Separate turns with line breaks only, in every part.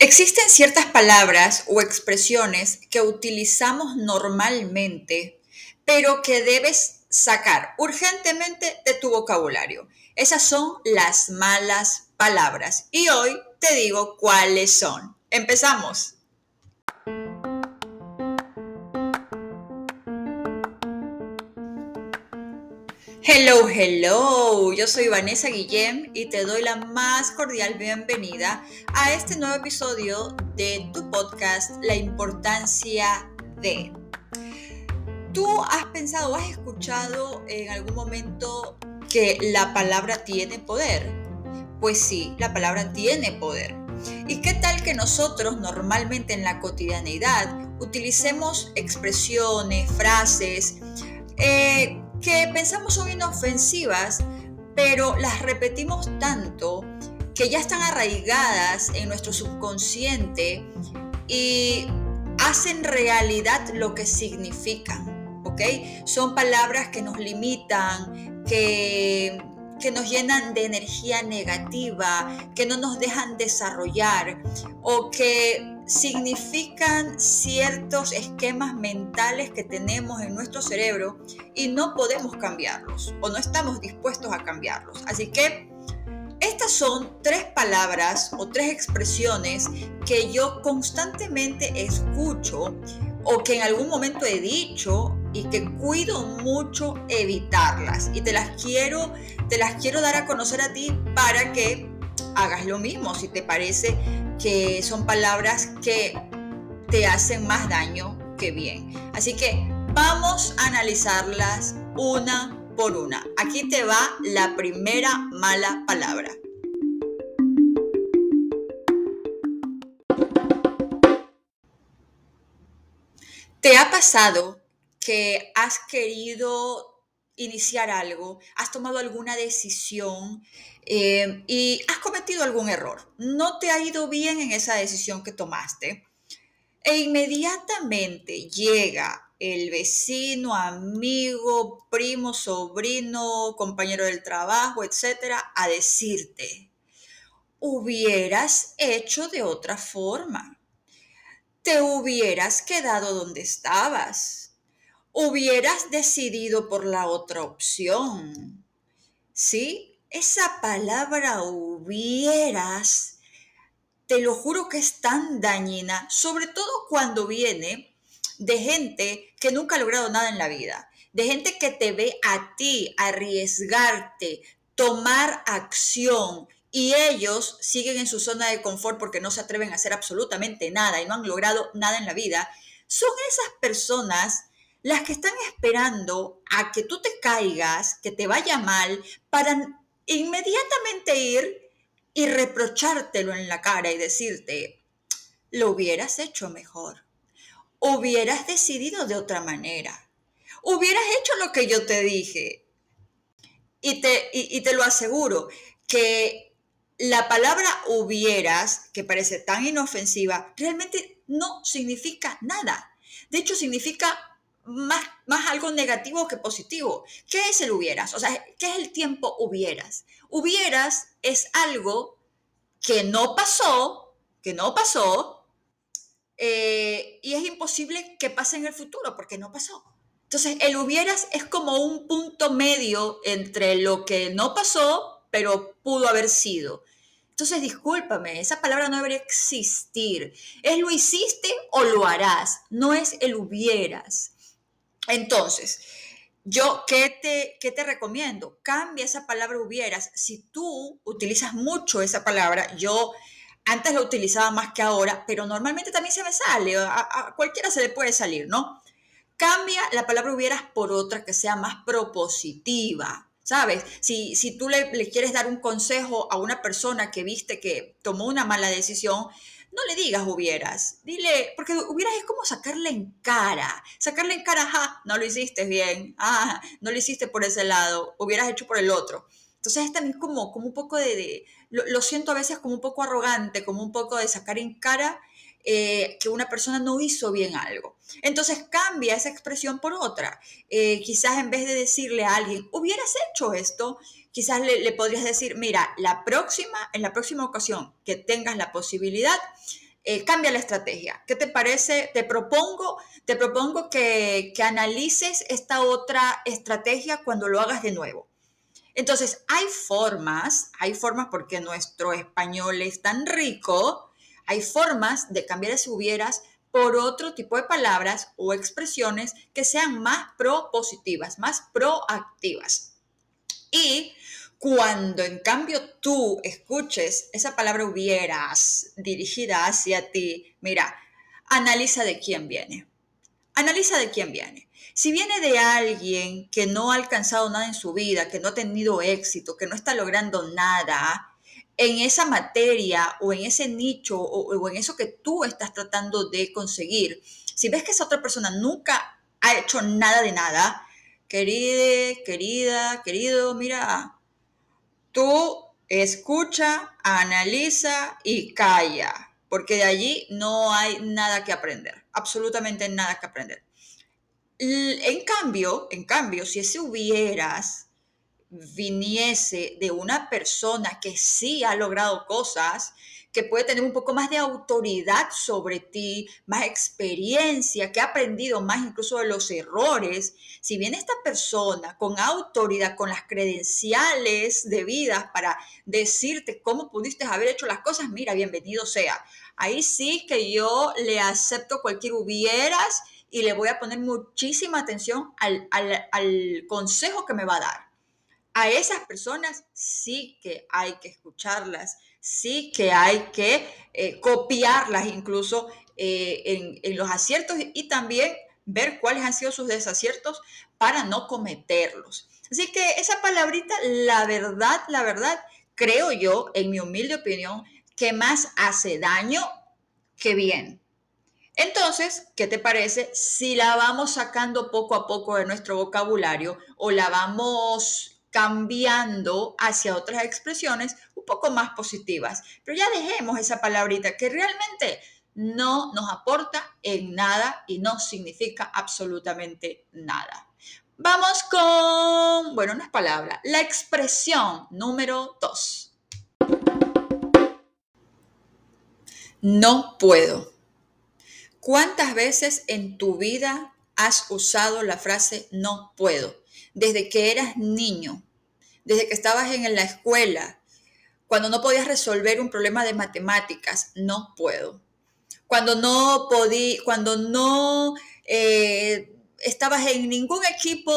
Existen ciertas palabras o expresiones que utilizamos normalmente, pero que debes sacar urgentemente de tu vocabulario. Esas son las malas palabras. Y hoy te digo cuáles son. Empezamos. Hello, hello, yo soy Vanessa Guillem y te doy la más cordial bienvenida a este nuevo episodio de tu podcast La importancia de. ¿Tú has pensado, has escuchado en algún momento que la palabra tiene poder? Pues sí, la palabra tiene poder. ¿Y qué tal que nosotros normalmente en la cotidianeidad utilicemos expresiones, frases, eh, que pensamos son inofensivas, pero las repetimos tanto que ya están arraigadas en nuestro subconsciente y hacen realidad lo que significan, ¿ok? Son palabras que nos limitan, que, que nos llenan de energía negativa, que no nos dejan desarrollar o que significan ciertos esquemas mentales que tenemos en nuestro cerebro y no podemos cambiarlos o no estamos dispuestos a cambiarlos. Así que estas son tres palabras o tres expresiones que yo constantemente escucho o que en algún momento he dicho y que cuido mucho evitarlas y te las quiero te las quiero dar a conocer a ti para que hagas lo mismo si te parece que son palabras que te hacen más daño que bien. Así que vamos a analizarlas una por una. Aquí te va la primera mala palabra. ¿Te ha pasado que has querido iniciar algo, has tomado alguna decisión eh, y has cometido algún error. No te ha ido bien en esa decisión que tomaste. E inmediatamente llega el vecino, amigo, primo, sobrino, compañero del trabajo, etcétera, a decirte, hubieras hecho de otra forma. Te hubieras quedado donde estabas hubieras decidido por la otra opción. ¿Sí? Esa palabra hubieras, te lo juro que es tan dañina, sobre todo cuando viene de gente que nunca ha logrado nada en la vida, de gente que te ve a ti arriesgarte, tomar acción, y ellos siguen en su zona de confort porque no se atreven a hacer absolutamente nada y no han logrado nada en la vida, son esas personas las que están esperando a que tú te caigas, que te vaya mal, para inmediatamente ir y reprochártelo en la cara y decirte, lo hubieras hecho mejor, hubieras decidido de otra manera, hubieras hecho lo que yo te dije. Y te, y te lo aseguro, que la palabra hubieras, que parece tan inofensiva, realmente no significa nada. De hecho, significa más, más algo negativo que positivo. ¿Qué es el hubieras? O sea, ¿qué es el tiempo hubieras? Hubieras es algo que no pasó, que no pasó, eh, y es imposible que pase en el futuro porque no pasó. Entonces, el hubieras es como un punto medio entre lo que no pasó, pero pudo haber sido. Entonces, discúlpame, esa palabra no debería existir. Es lo hiciste o lo harás, no es el hubieras. Entonces, yo, ¿qué te, ¿qué te recomiendo? Cambia esa palabra hubieras. Si tú utilizas mucho esa palabra, yo antes la utilizaba más que ahora, pero normalmente también se me sale, a, cualquiera se le puede salir, ¿no? Cambia la palabra hubieras por otra que sea más propositiva, ¿sabes? Si, si tú le, le, quieres dar un consejo a una persona que viste que tomó una mala decisión, no le digas hubieras, dile, porque hubieras es como sacarle en cara, sacarle en cara, ja, no lo hiciste bien, ah, no lo hiciste por ese lado, hubieras hecho por el otro. Entonces es también como, como un poco de, lo, siento a veces como un poco arrogante, como un poco de sacar en cara eh, que una persona no hizo bien algo. Entonces cambia esa expresión por otra. Eh, quizás en vez de decirle a alguien, hubieras hecho esto, quizás le, podrías decir, mira, la próxima, en la próxima ocasión que tengas la posibilidad, eh, cambia la estrategia. ¿Qué te parece? Te propongo, te propongo que, que analices esta otra estrategia cuando lo hagas de nuevo. Entonces, hay formas, hay formas porque nuestro español es tan rico, hay formas de cambiar ese hubieras por otro tipo de palabras o expresiones que sean más propositivas, más proactivas. Y cuando en cambio tú escuches esa palabra hubieras dirigida hacia ti, mira, analiza de quién viene. Analiza de quién viene. Si viene de alguien que no ha alcanzado nada en su vida, que no ha tenido éxito, que no está logrando nada en esa materia o en ese nicho o, en eso que tú estás tratando de conseguir, si ves que esa otra persona nunca ha hecho nada de nada, querida, querida, querido, mira, Tú escucha, analiza y calla, porque de allí no hay nada que aprender, absolutamente nada que aprender. En cambio, en cambio, si ese hubieras viniese de una persona que sí ha logrado cosas, que puede tener un poco más de autoridad sobre ti, más experiencia, que ha aprendido más incluso de los errores. Si viene esta persona con autoridad, con las credenciales debidas para decirte cómo pudiste haber hecho las cosas, mira, bienvenido sea. Ahí sí que yo le acepto cualquier hubieras y le voy a poner muchísima atención al, al consejo que me va a dar. A esas personas sí que hay que escucharlas, sí que hay que eh, copiarlas incluso eh, en, los aciertos y también ver cuáles han sido sus desaciertos para no cometerlos. Así que esa palabrita, la verdad, la verdad, creo yo, en mi humilde opinión, que más hace daño que bien. Entonces, ¿qué te parece si la vamos sacando poco a poco de nuestro vocabulario o la vamos cambiando hacia otras expresiones un poco más positivas. Pero ya dejemos esa palabrita que realmente no nos aporta en nada y no significa absolutamente nada. Vamos con, bueno, no es palabra, la expresión número dos. No puedo. ¿Cuántas veces en tu vida has usado la frase no puedo? Desde que eras niño, desde que estabas en la escuela, cuando no podías resolver un problema de matemáticas, no puedo. Cuando no podí, cuando no eh, estabas en ningún equipo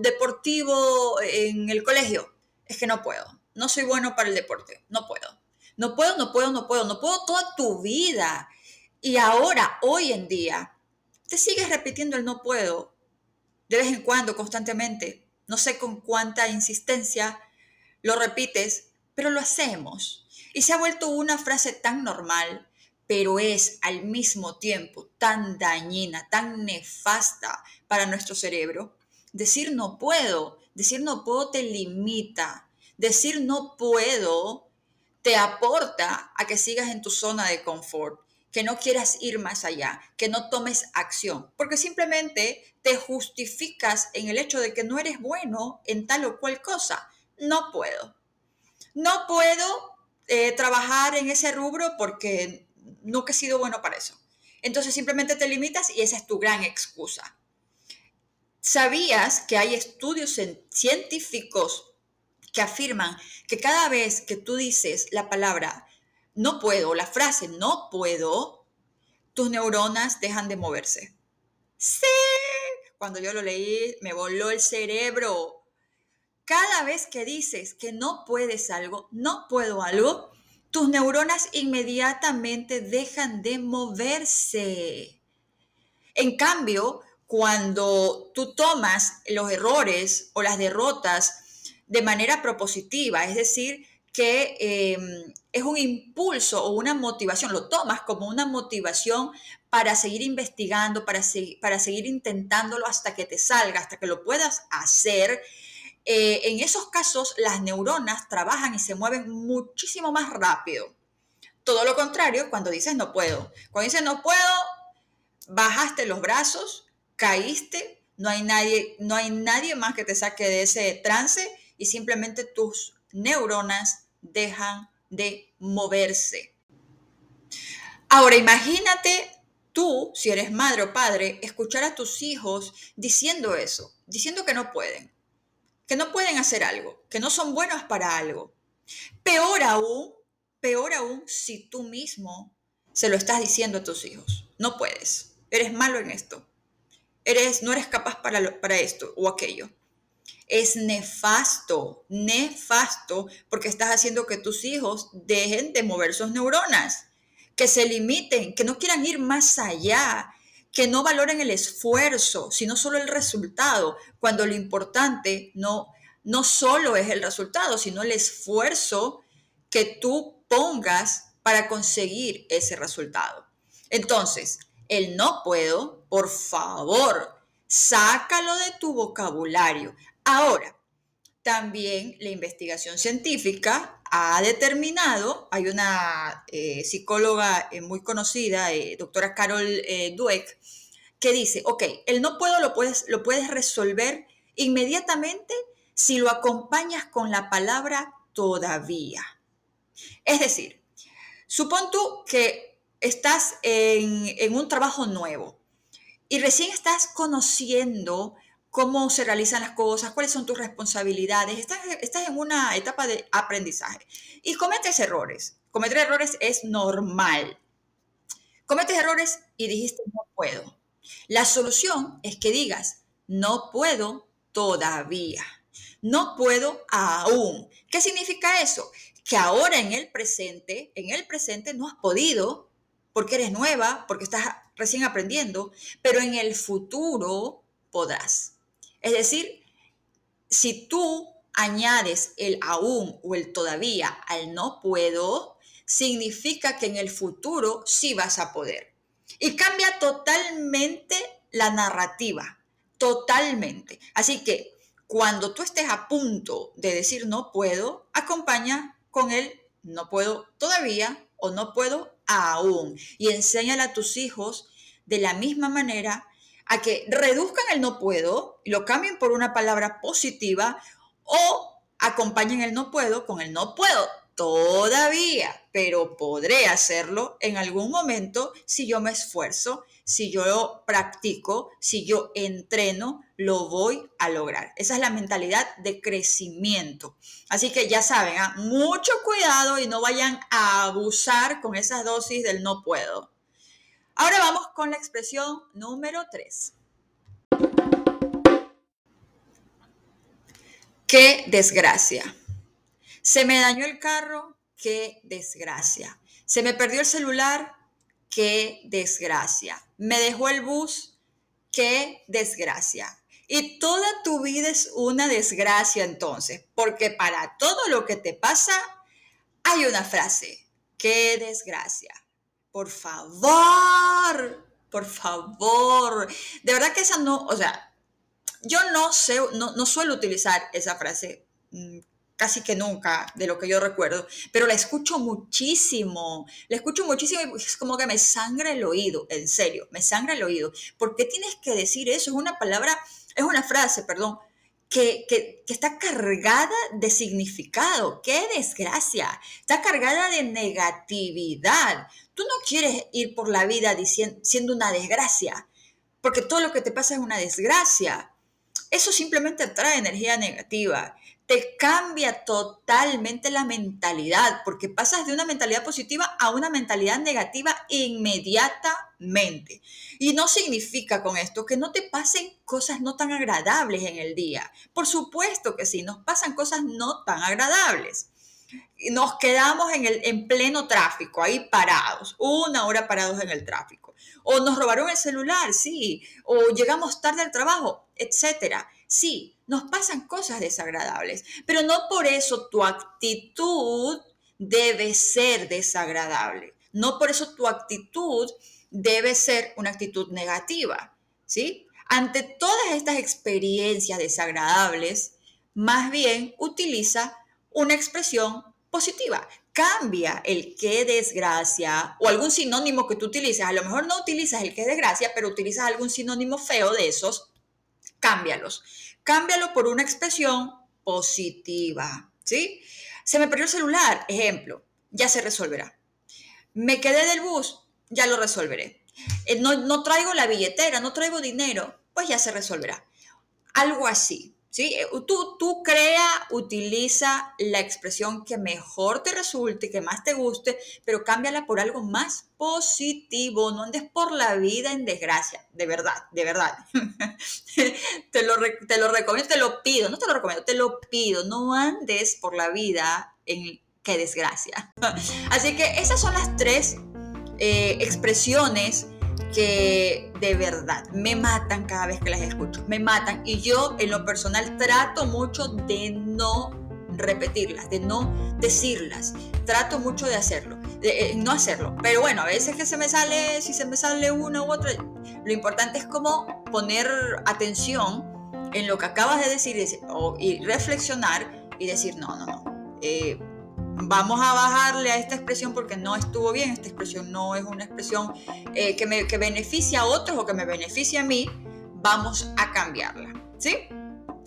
deportivo en el colegio, es que no puedo. No soy bueno para el deporte, no puedo. No puedo, no puedo, no puedo, no puedo toda tu vida. Y ahora, hoy en día, te sigues repitiendo el no puedo de vez en cuando, constantemente, no sé con cuánta insistencia lo repites, pero lo hacemos. Y se ha vuelto una frase tan normal, pero es al mismo tiempo tan dañina, tan nefasta para nuestro cerebro. Decir no puedo, decir no puedo te limita. Decir no puedo te aporta a que sigas en tu zona de confort que no quieras ir más allá, que no tomes acción, porque simplemente te justificas en el hecho de que no eres bueno en tal o cual cosa. No puedo. No puedo eh, trabajar en ese rubro porque nunca he sido bueno para eso. Entonces simplemente te limitas y esa es tu gran excusa. ¿Sabías que hay estudios científicos que afirman que cada vez que tú dices la palabra no puedo, la frase no puedo, tus neuronas dejan de moverse. Sí, cuando yo lo leí me voló el cerebro. Cada vez que dices que no puedes algo, no puedo algo, tus neuronas inmediatamente dejan de moverse. En cambio, cuando tú tomas los errores o las derrotas de manera propositiva, es decir, que em, es un impulso o una motivación, lo tomas como una motivación para seguir investigando, para, para seguir intentándolo hasta que te salga, hasta que lo puedas hacer. Eh, en esos casos, las neuronas trabajan y se mueven muchísimo más rápido. Todo lo contrario, cuando dices no puedo. Cuando dices no puedo, bajaste los brazos, caíste, no hay nadie, no hay nadie más que te saque de ese trance y simplemente tus neuronas dejan de moverse. Ahora imagínate tú, si eres madre o padre, escuchar a tus hijos diciendo eso, diciendo que no pueden, que no pueden hacer algo, que no son buenos para algo. Peor aún, peor aún si tú mismo se lo estás diciendo a tus hijos. No puedes, eres malo en esto, eres, no eres capaz para, para esto o aquello. Es nefasto, nefasto, porque estás haciendo que tus hijos dejen de mover sus neuronas, que se limiten, que no quieran ir más allá, que no valoren el esfuerzo, sino solo el resultado, cuando lo importante no, no solo es el resultado, sino el esfuerzo que tú pongas para conseguir ese resultado. Entonces, el no puedo, por favor, sácalo de tu vocabulario. Ahora, también la investigación científica ha determinado, hay una eh, psicóloga eh, muy conocida, eh, doctora Carol Dweck, que dice, ok, el no puedo lo puedes, lo puedes resolver inmediatamente si lo acompañas con la palabra todavía. Es decir, supón tú que estás en, en un trabajo nuevo y recién estás conociendo cómo se realizan las cosas, cuáles son tus responsabilidades. Estás, en una etapa de aprendizaje y cometes errores. Cometer errores es normal. Cometes errores y dijiste no puedo. La solución es que digas no puedo todavía. No puedo aún. ¿Qué significa eso? Que ahora en el presente, en el presente no has podido porque eres nueva, porque estás recién aprendiendo, pero en el futuro podrás. Es decir, si tú añades el aún o el todavía al no puedo, significa que en el futuro sí vas a poder. Y cambia totalmente la narrativa, totalmente. Así que cuando tú estés a punto de decir no puedo, acompaña con el no puedo todavía o no puedo aún. Y enséñale a tus hijos de la misma manera a que reduzcan el no puedo y lo cambien por una palabra positiva o acompañen el no puedo con el no puedo todavía, pero podré hacerlo en algún momento si yo me esfuerzo, si yo practico, si yo entreno, lo voy a lograr. Esa es la mentalidad de crecimiento. Así que ya saben, ¿ah? mucho cuidado y no vayan a abusar con esas dosis del no puedo. Ahora vamos con la expresión número 3. Qué desgracia. Se me dañó el carro, qué desgracia. Se me perdió el celular, qué desgracia. Me dejó el bus, qué desgracia. Y toda tu vida es una desgracia entonces, porque para todo lo que te pasa hay una frase, qué desgracia. Por favor, por favor. De verdad que esa no, o sea, yo no sé, no, no suelo utilizar esa frase mm, casi que nunca, de lo que yo recuerdo, pero la escucho muchísimo, la escucho muchísimo y es como que me sangra el oído, en serio, me sangra el oído. ¿Por qué tienes que decir eso? Es una palabra, es una frase, perdón, que, está cargada de significado. ¡Qué desgracia! Está cargada de negatividad. Tú no quieres ir por la vida diciendo, siendo una desgracia, porque todo lo que te pasa es una desgracia. Eso simplemente trae energía negativa te cambia totalmente la mentalidad, porque pasas de una mentalidad positiva a una mentalidad negativa inmediatamente. Y no significa con esto que no te pasen cosas no tan agradables en el día. Por supuesto que sí, nos pasan cosas no tan agradables. Nos quedamos en, el, en pleno tráfico, ahí parados, una hora parados en el tráfico. O nos robaron el celular, sí. O llegamos tarde al trabajo, etcétera. Sí, nos pasan cosas desagradables, pero no por eso tu actitud debe ser desagradable. No por eso tu actitud debe ser una actitud negativa, ¿sí? Ante todas estas experiencias desagradables, más bien utiliza una expresión positiva. Cambia el qué desgracia o algún sinónimo que tú utilices. A lo mejor no utilizas el qué desgracia, pero utilizas algún sinónimo feo de esos cámbialos. Cámbialo por una expresión positiva, ¿sí? Se me perdió el celular, ejemplo, ya se resolverá. Me quedé del bus, ya lo resolveré. Eh, no, no traigo la billetera, no traigo dinero, pues ya se resolverá. Algo así. ¿Sí? Eh, tú, tú crea, utiliza la expresión que mejor te resulte, que más te guste, pero cámbiala por algo más positivo. No andes por la vida en desgracia, de verdad, de verdad. te, lo, te lo recomiendo, te lo pido, no te lo recomiendo, te lo pido. No andes por la vida en qué desgracia. Así que esas son las tres eh, expresiones que de verdad me matan cada vez que las escucho, me matan. Y yo en lo personal trato mucho de no repetirlas, de no decirlas. Trato mucho de hacerlo, de eh, no hacerlo. Pero bueno, a veces que se me sale, si se me sale una u otra, lo importante es como poner atención en lo que acabas de decir y reflexionar y decir, no, no, no. Eh, vamos a bajarle a esta expresión porque no estuvo bien, esta expresión no es una expresión eh, que, me, beneficia a otros o que me beneficia a mí, vamos a cambiarla, ¿sí?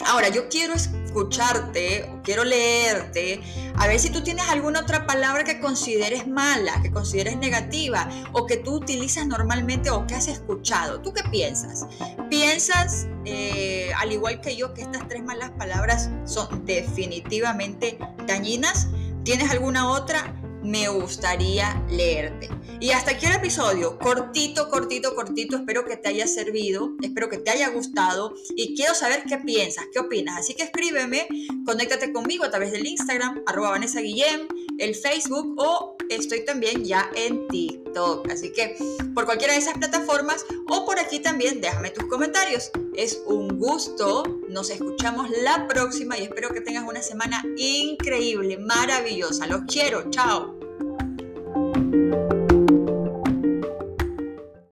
Ahora, yo quiero escucharte, quiero leerte, a ver si tú tienes alguna otra palabra que consideres mala, que consideres negativa, o que tú utilizas normalmente o que has escuchado. ¿Tú qué piensas? ¿Piensas, eh, al igual que yo, que estas tres malas palabras son definitivamente dañinas? ¿Tienes alguna otra? Me gustaría leerte. Y hasta aquí el episodio, cortito, cortito, cortito. Espero que te haya servido, espero que te haya gustado y quiero saber qué piensas, qué opinas. Así que escríbeme, conéctate conmigo a través del Instagram, arroba Vanessa Guillem, el Facebook o estoy también ya en TikTok. Así que por cualquiera de esas plataformas o por aquí también déjame tus comentarios. Es un gusto. Nos escuchamos la próxima y espero que tengas una semana increíble, maravillosa. Los quiero. Chao.